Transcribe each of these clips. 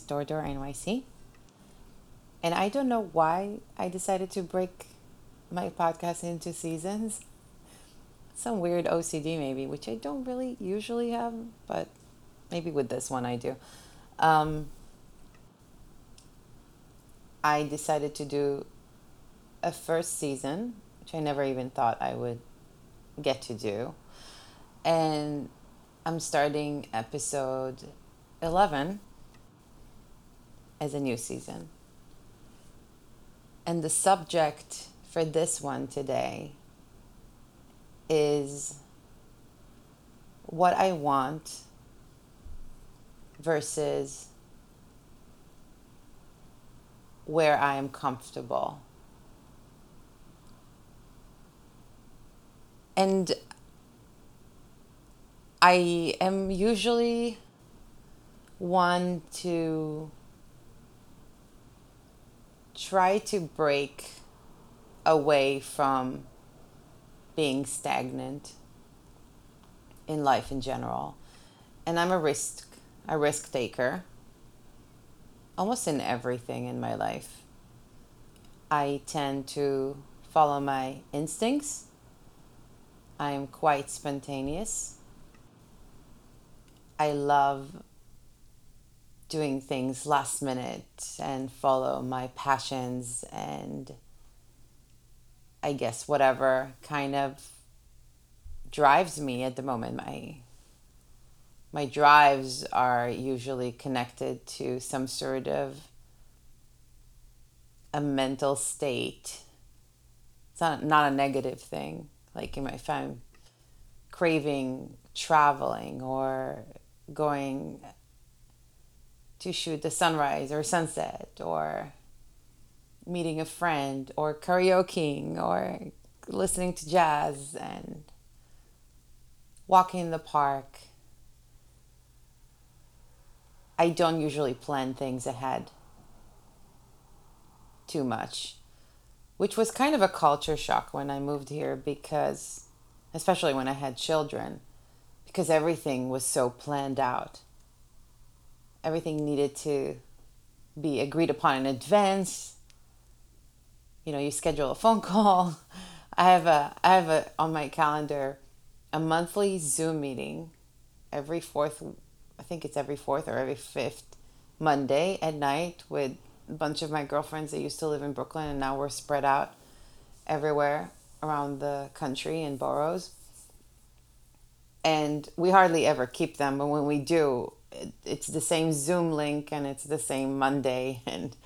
Door Door NYC. And I don't know why I decided to break my podcast into seasons. Some weird OCD, maybe, which I don't really usually have, but maybe with this one I do. Um, I decided to do a first season, which I never even thought I would get to do. And I'm starting episode 11 as a new season. And the subject for this one today is what I want versus where I am comfortable. And I am usually one to try to break away from being stagnant in life in general. And I'm a risk a risk taker almost in everything in my life. I tend to follow my instincts. I am quite spontaneous. I love doing things last minute and follow my passions and I guess whatever kind of drives me at the moment. My my drives are usually connected to some sort of a mental state. It's not not a negative thing. Like if I'm craving traveling or going to shoot the sunrise or sunset or meeting a friend or karaokeing or listening to jazz and walking in the park. I don't usually plan things ahead too much, which was kind of a culture shock when I moved here because, especially when I had children, because everything was so planned out everything needed to be agreed upon in advance. You know, you schedule a phone call. I have a I have a on my calendar a monthly Zoom meeting every fourth I think it's every fourth or every fifth Monday at night with a bunch of my girlfriends that used to live in Brooklyn and now we're spread out everywhere around the country in boroughs. And we hardly ever keep them, but when we do, it, it's the same Zoom link and it's the same Monday and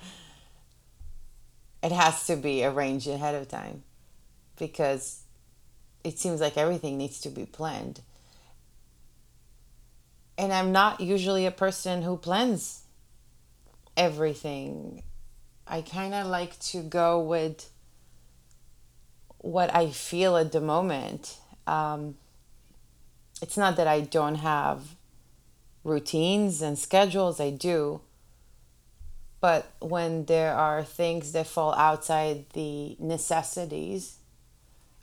it has to be arranged ahead of time because it seems like everything needs to be planned. And I'm not usually a person who plans everything. I kind of like to go with what I feel at the moment. Um, it's not that I don't have routines and schedules, I do. But when there are things that fall outside the necessities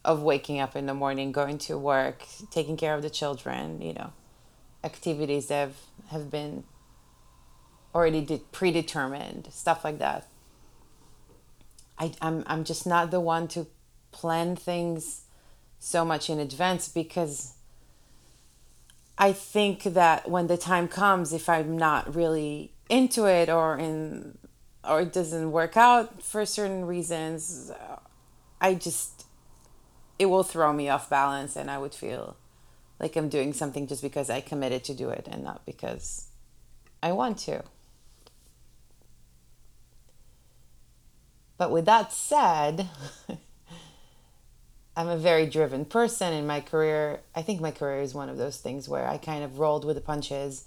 of waking up in the morning, going to work, taking care of the children, you know, activities that have, have been already de- predetermined, stuff like that. I, I'm, I'm just not the one to plan things so much in advance because I think that when the time comes, if I'm not really into it or in or it doesn't work out for certain reasons, uh, I just it will throw me off balance and I would feel like I'm doing something just because I committed to do it and not because I want to. But with that said, I'm a very driven person in my career. I think my career is one of those things where I kind of rolled with the punches,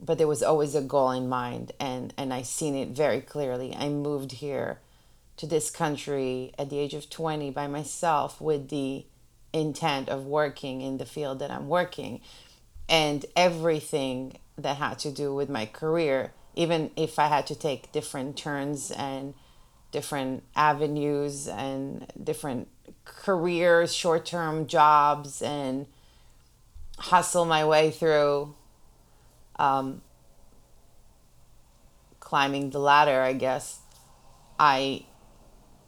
but there was always a goal in mind and and I seen it very clearly. I moved here to this country at the age of 20 by myself with the intent of working in the field that I'm working and everything that had to do with my career even if I had to take different turns and different avenues and different careers, short term jobs, and hustle my way through um, climbing the ladder, I guess, I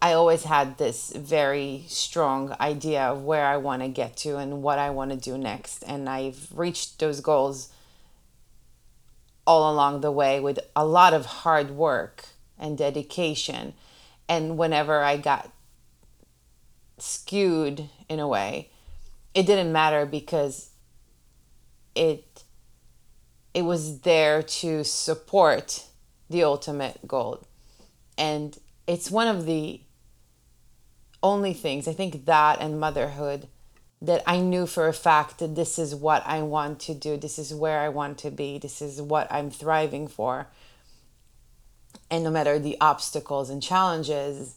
I always had this very strong idea of where I want to get to and what I want to do next. And I've reached those goals all along the way with a lot of hard work and dedication. And whenever I got skewed in a way, it didn't matter because it it was there to support the ultimate goal. And it's one of the only things, I think that and motherhood, that I knew for a fact that this is what I want to do, this is where I want to be, this is what I'm thriving for. And no matter the obstacles and challenges,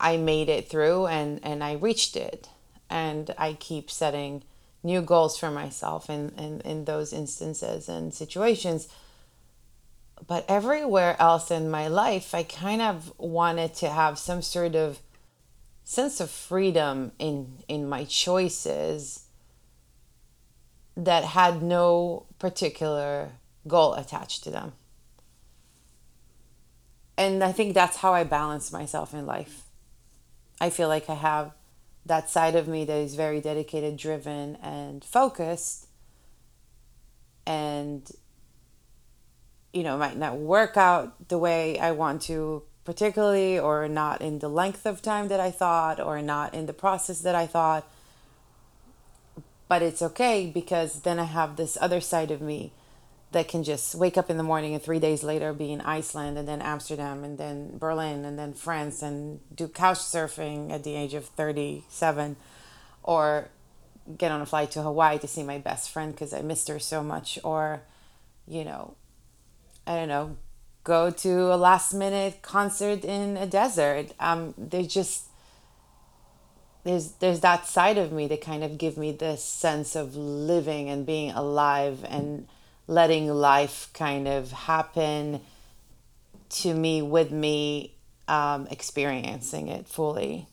I made it through and, and I reached it. And I keep setting new goals for myself in, in, in those instances and situations. But everywhere else in my life, I kind of wanted to have some sort of sense of freedom in, in my choices that had no particular goal attached to them. And I think that's how I balance myself in life. I feel like I have that side of me that is very dedicated, driven, and focused. And, you know, might not work out the way I want to, particularly, or not in the length of time that I thought, or not in the process that I thought. But it's okay because then I have this other side of me that can just wake up in the morning and three days later be in Iceland and then Amsterdam and then Berlin and then France and do couch surfing at the age of 37 or get on a flight to Hawaii to see my best friend because I missed her so much or, you know, I don't know, go to a last minute concert in a desert. Um, they just, there's there's that side of me that kind of give me this sense of living and being alive and letting life kind of happen to me with me um, experiencing it fully.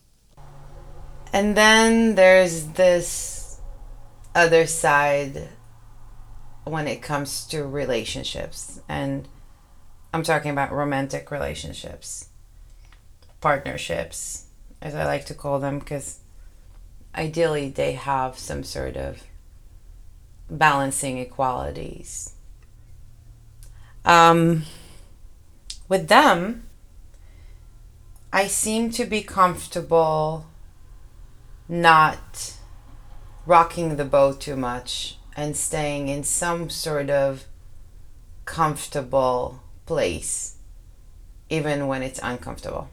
And then there's this other side when it comes to relationships. And I'm talking about romantic relationships, partnerships, as I like to call them, because ideally they have some sort of balancing equalities. Um, with them, I seem to be comfortable not rocking the boat too much and staying in some sort of comfortable place, even when it's uncomfortable.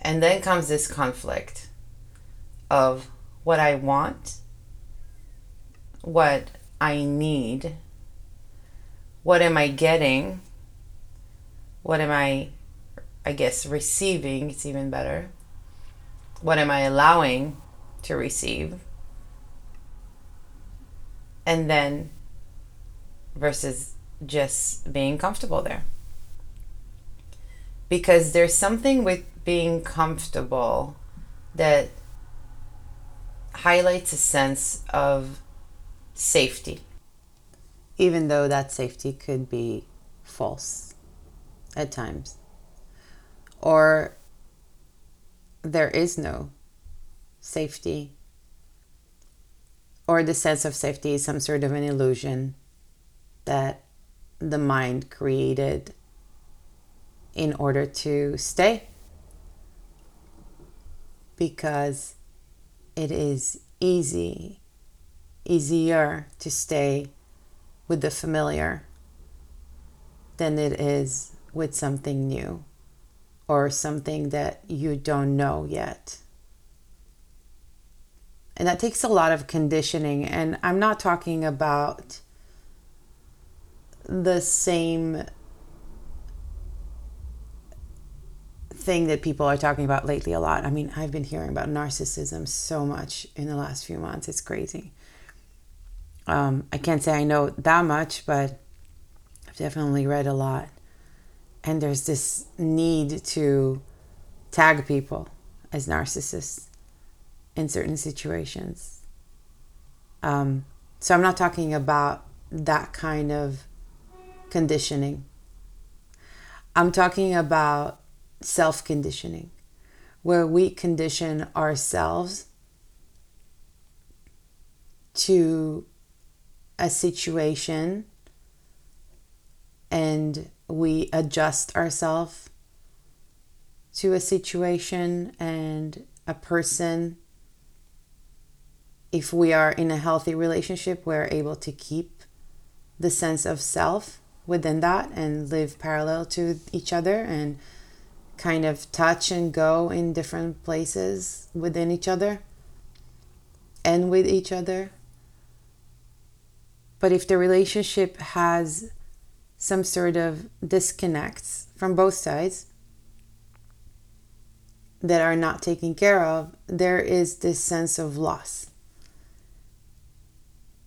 And then comes this conflict of what I want what I need. What am I getting? What am I, I guess, receiving? It's even better. What am I allowing to receive? And then versus just being comfortable there. Because there's something with being comfortable that highlights a sense of safety, even though that safety could be false at times. Or there is no safety, or the sense of safety is some sort of an illusion that the mind created in order to stay. Because it is easy easier to stay with the familiar than it is with something new or something that you don't know yet. And that takes a lot of conditioning. And I'm not talking about the same thing that people are talking about lately a lot. I mean, I've been hearing about narcissism so much in the last few months. It's crazy. Um, I can't say I know that much, but I've definitely read a lot. And there's this need to tag people as narcissists in certain situations. Um, so I'm not talking about that kind of conditioning. I'm talking about self conditioning, where we condition ourselves to a situation and we adjust ourselves to a situation and a person. If we are in a healthy relationship, we're able to keep the sense of self within that and live parallel to each other and kind of touch and go in different places within each other and with each other. But if the relationship has some sort of disconnects from both sides that are not taken care of, there is this sense of loss.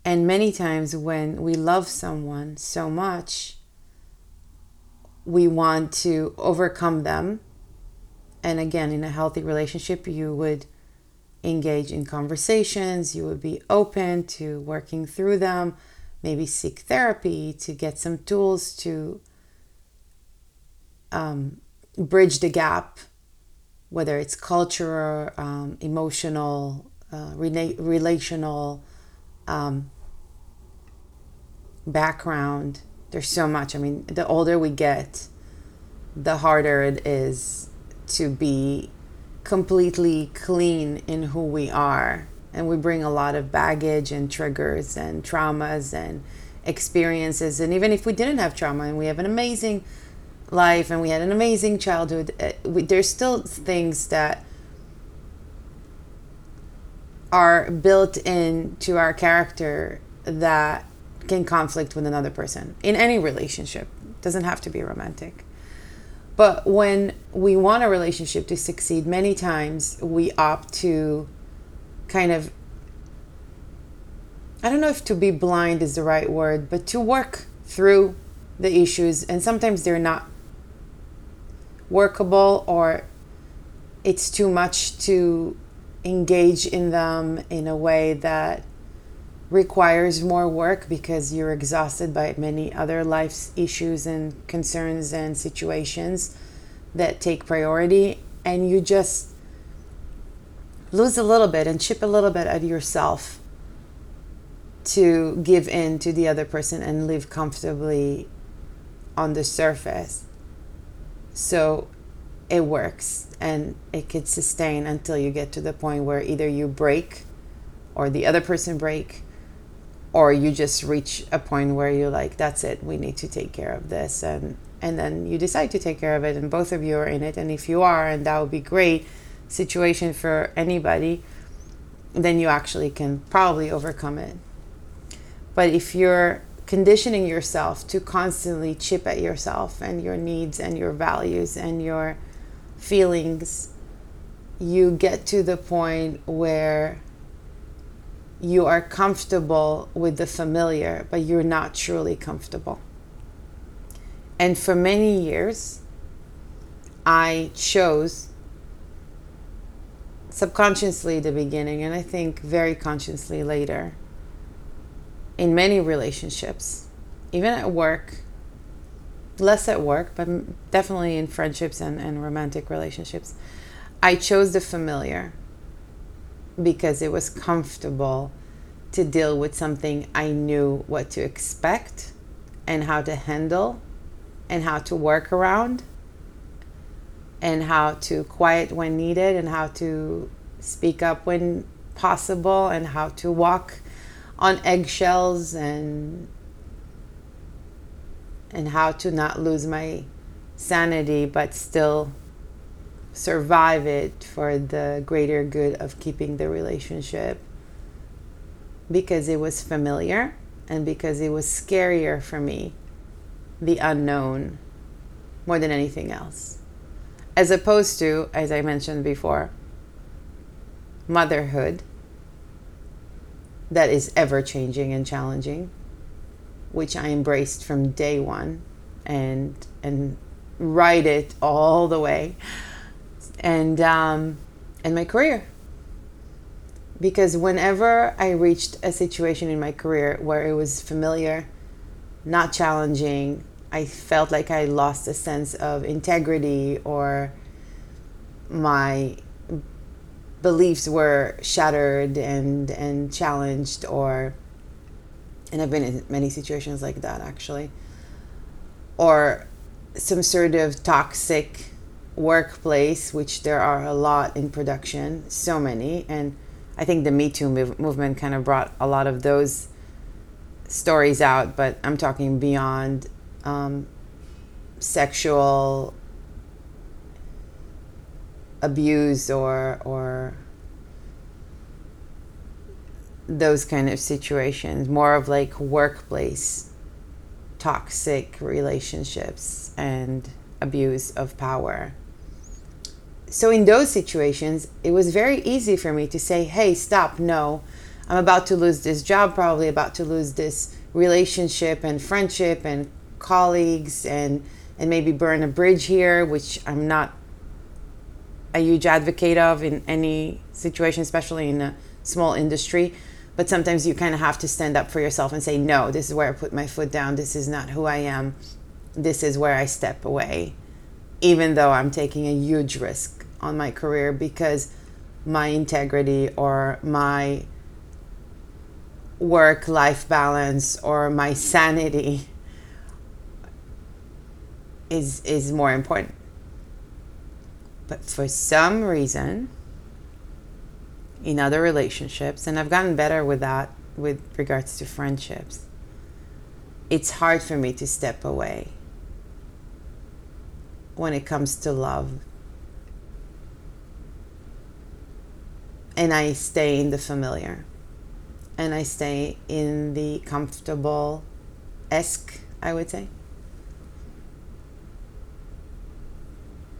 And many times when we love someone so much, we want to overcome them. And again, in a healthy relationship, you would engage in conversations, you would be open to working through them, maybe seek therapy to get some tools to um, bridge the gap, whether it's cultural, um, emotional, uh, rela- relational um, background. There's so much. I mean, the older we get, the harder it is to be completely clean in who we are. And we bring a lot of baggage and triggers and traumas and experiences. And even if we didn't have trauma and we have an amazing life and we had an amazing childhood, uh, we, there's still things that are built into our character that can conflict with another person in any relationship. It doesn't have to be romantic. But when we want a relationship to succeed, many times we opt to kind of, I don't know if to be blind is the right word, but to work through the issues. And sometimes they're not workable or it's too much to engage in them in a way that requires more work because you're exhausted by many other life's issues and concerns and situations that take priority and you just lose a little bit and chip a little bit of yourself to give in to the other person and live comfortably on the surface. So it works and it could sustain until you get to the point where either you break or the other person break or you just reach a point where you're like that's it we need to take care of this and and then you decide to take care of it and both of you are in it. And if you are and that would be great situation for anybody then you actually can probably overcome it but if you're conditioning yourself to constantly chip at yourself and your needs and your values and your feelings you get to the point where you are comfortable with the familiar, but you're not truly comfortable. And for many years, I chose subconsciously the beginning, and I think very consciously later, in many relationships, even at work, less at work, but definitely in friendships and, and romantic relationships, I chose the familiar because it was comfortable to deal with something I knew what to expect and how to handle and how to work around and how to quiet when needed and how to speak up when possible and how to walk on eggshells and and how to not lose my sanity but still survive it for the greater good of keeping the relationship because it was familiar and because it was scarier for me, the unknown, more than anything else. As opposed to, as I mentioned before, motherhood that is ever changing and challenging, which I embraced from day one and and ride it all the way and um, and my career. Because whenever I reached a situation in my career where it was familiar, not challenging, I felt like I lost a sense of integrity or my beliefs were shattered and and challenged or and I've been in many situations like that actually. Or some sort of toxic workplace which there are a lot in production so many. And I think the Me Too move- movement kind of brought a lot of those stories out but I'm talking beyond um, sexual abuse or or those kind of situations more of like workplace toxic relationships and abuse of power. So in those situations it was very easy for me to say hey stop no. I'm about to lose this job probably about to lose this relationship and friendship and colleagues and and maybe burn a bridge here which i'm not a huge advocate of in any situation, especially in a small industry. But sometimes you kind of have to stand up for yourself and say, no, this is where I put my foot down. This is not who I am. This is where I step away, even though I'm taking a huge risk on my career because my integrity or my work life balance or my sanity is is more important but for some reason, in other relationships, and I've gotten better with that with regards to friendships, it's hard for me to step away when it comes to love. And I stay in the familiar. And I stay in the comfortable esque, I would say.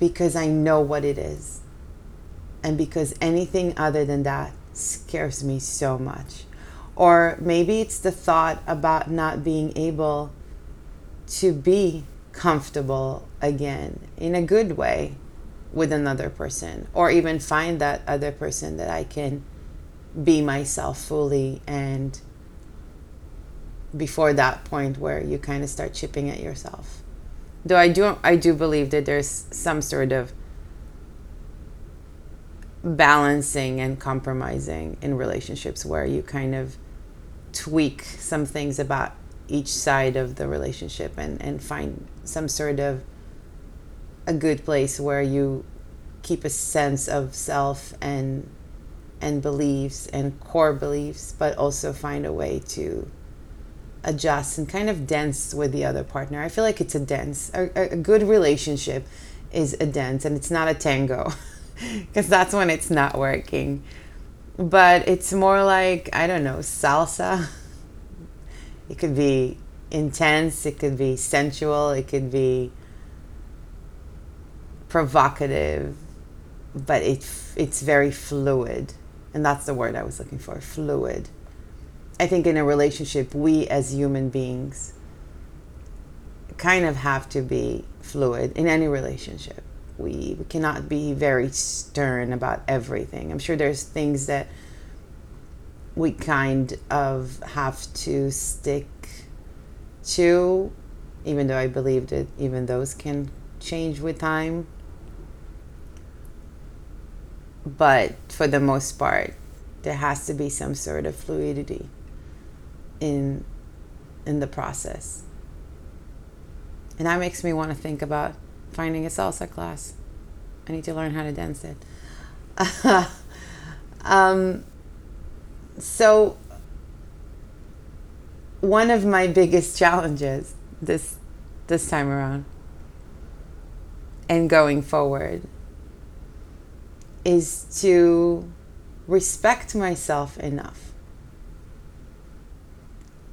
Because I know what it is. And because anything other than that scares me so much. Or maybe it's the thought about not being able to be comfortable again in a good way with another person, or even find that other person that I can be myself fully and before that point where you kind of start chipping at yourself though I do I do believe that there's some sort of balancing and compromising in relationships where you kind of tweak some things about each side of the relationship and, and find some sort of a good place where you keep a sense of self and and beliefs and core beliefs but also find a way to adjust and kind of dance with the other partner. I feel like it's a dance. A, a good relationship is a dance and it's not a tango because that's when it's not working. But it's more like, I don't know, salsa. It could be intense, it could be sensual, it could be provocative, but it, it's very fluid. And that's the word I was looking for fluid. I think in a relationship, we as human beings kind of have to be fluid in any relationship. We, we cannot be very stern about everything. I'm sure there's things that we kind of have to stick to, even though I believe that even those can change with time. But for the most part, there has to be some sort of fluidity in in the process. And that makes me want to think about finding a salsa class. I need to learn how to dance it. um, so one of my biggest challenges this this time around and going forward is to respect myself enough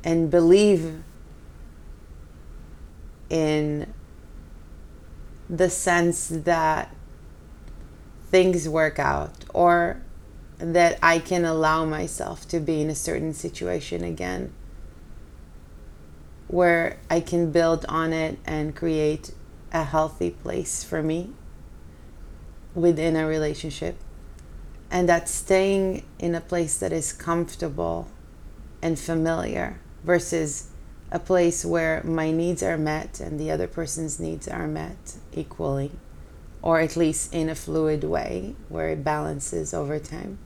and believe in the sense that things work out or that I can allow myself to be in a certain situation again where I can build on it and create a healthy place for me within a relationship. And that staying in a place that is comfortable and familiar versus a place where my needs are met and the other person's needs are met equally, or at least in a fluid way where it balances over time,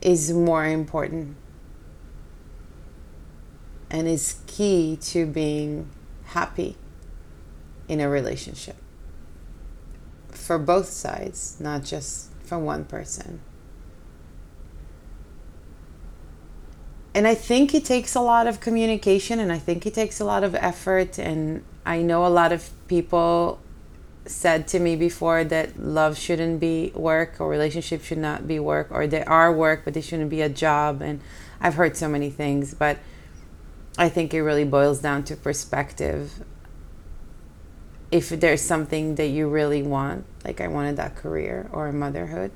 is more important and is key to being happy in a relationship for both sides, not just for one person. And I think it takes a lot of communication and I think it takes a lot of effort. And I know a lot of people said to me before that love shouldn't be work or relationship should not be work or they are work but they shouldn't be a job. And I've heard so many things, but I think it really boils down to perspective. If there's something that you really want, like I wanted that career or motherhood,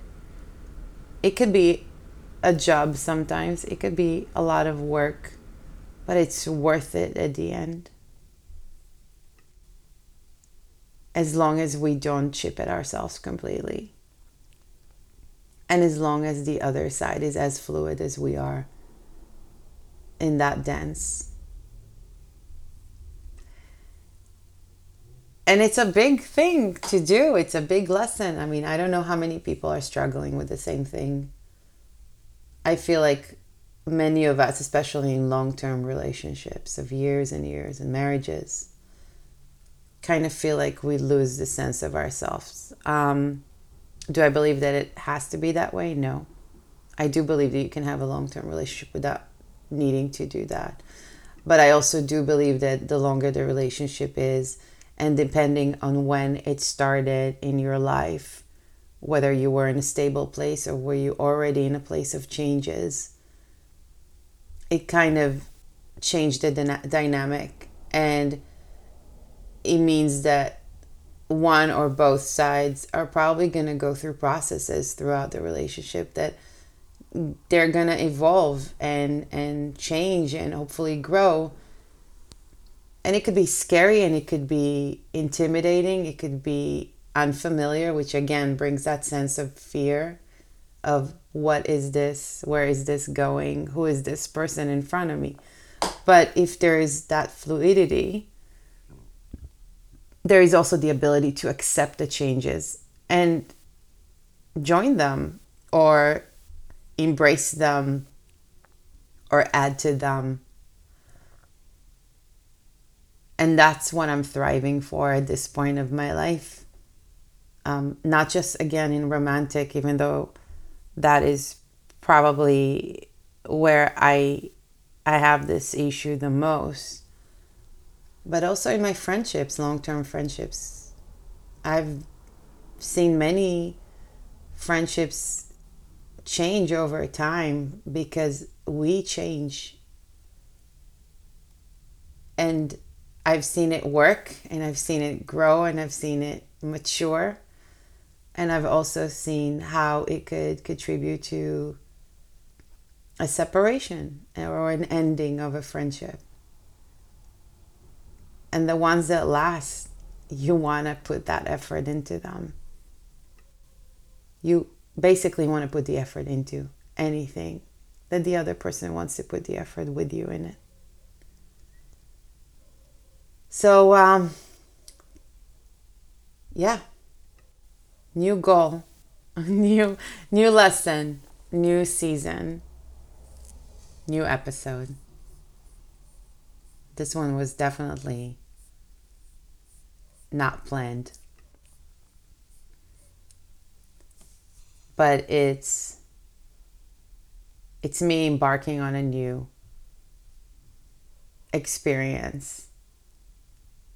it could be a job sometimes, it could be a lot of work, but it's worth it at the end. As long as we don't chip at ourselves completely. And as long as the other side is as fluid as we are in that dance and it's a big thing to do. It's a big lesson. I mean, I don't know how many people are struggling with the same thing. I feel like many of us, especially in long term relationships of years and years and marriages, kind of feel like we lose the sense of ourselves. Um, do I believe that it has to be that way? No. I do believe that you can have a long term relationship without needing to do that. But I also do believe that the longer the relationship is, and depending on when it started in your life, whether you were in a stable place or were you already in a place of changes, it kind of changed the dynamic. And it means that one or both sides are probably going to go through processes throughout the relationship that they're going to evolve and and change and hopefully grow and it could be scary and it could be intimidating it could be unfamiliar which again brings that sense of fear of what is this where is this going who is this person in front of me but if there is that fluidity there is also the ability to accept the changes and join them or embrace them or add to them and that's what I'm thriving for at this point of my life. Um, not just again in romantic, even though that is probably where I I have this issue the most, but also in my friendships, long term friendships. I've seen many friendships change over time because we change. And I've seen it work and I've seen it grow and I've seen it mature. And I've also seen how it could contribute to a separation or an ending of a friendship. And the ones that last, you want to put that effort into them. You basically want to put the effort into anything that the other person wants to put the effort with you in it. So, um, yeah, new goal, new new lesson, new season, new episode. This one was definitely not planned. But it's it's me embarking on a new experience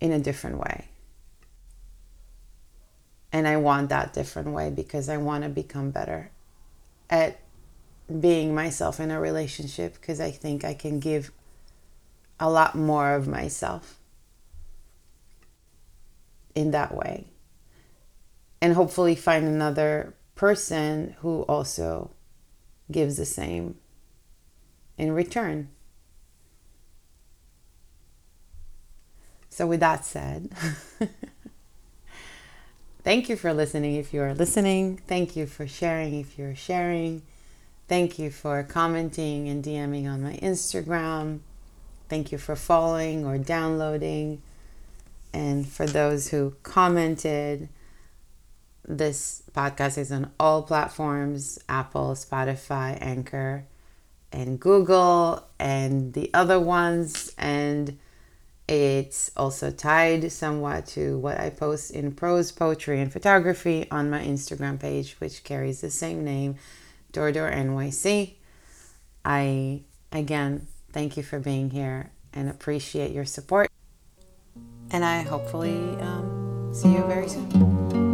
in a different way. And I want that different way because I want to become better at being myself in a relationship because I think I can give a lot more of myself in that way. And hopefully find another person who also gives the same in return. So, with that said, thank you for listening if you are listening. Thank you for sharing if you're sharing. Thank you for commenting and DMing on my Instagram. Thank you for following or downloading. And for those who commented, this podcast is on all platforms Apple, Spotify, Anchor, and Google, and the other ones. And it's also tied somewhat to what I post in prose, poetry, and photography on my Instagram page, which carries the same name, Dordor NYC. I, again, thank you for being here and appreciate your support. And I hopefully um, see you very soon.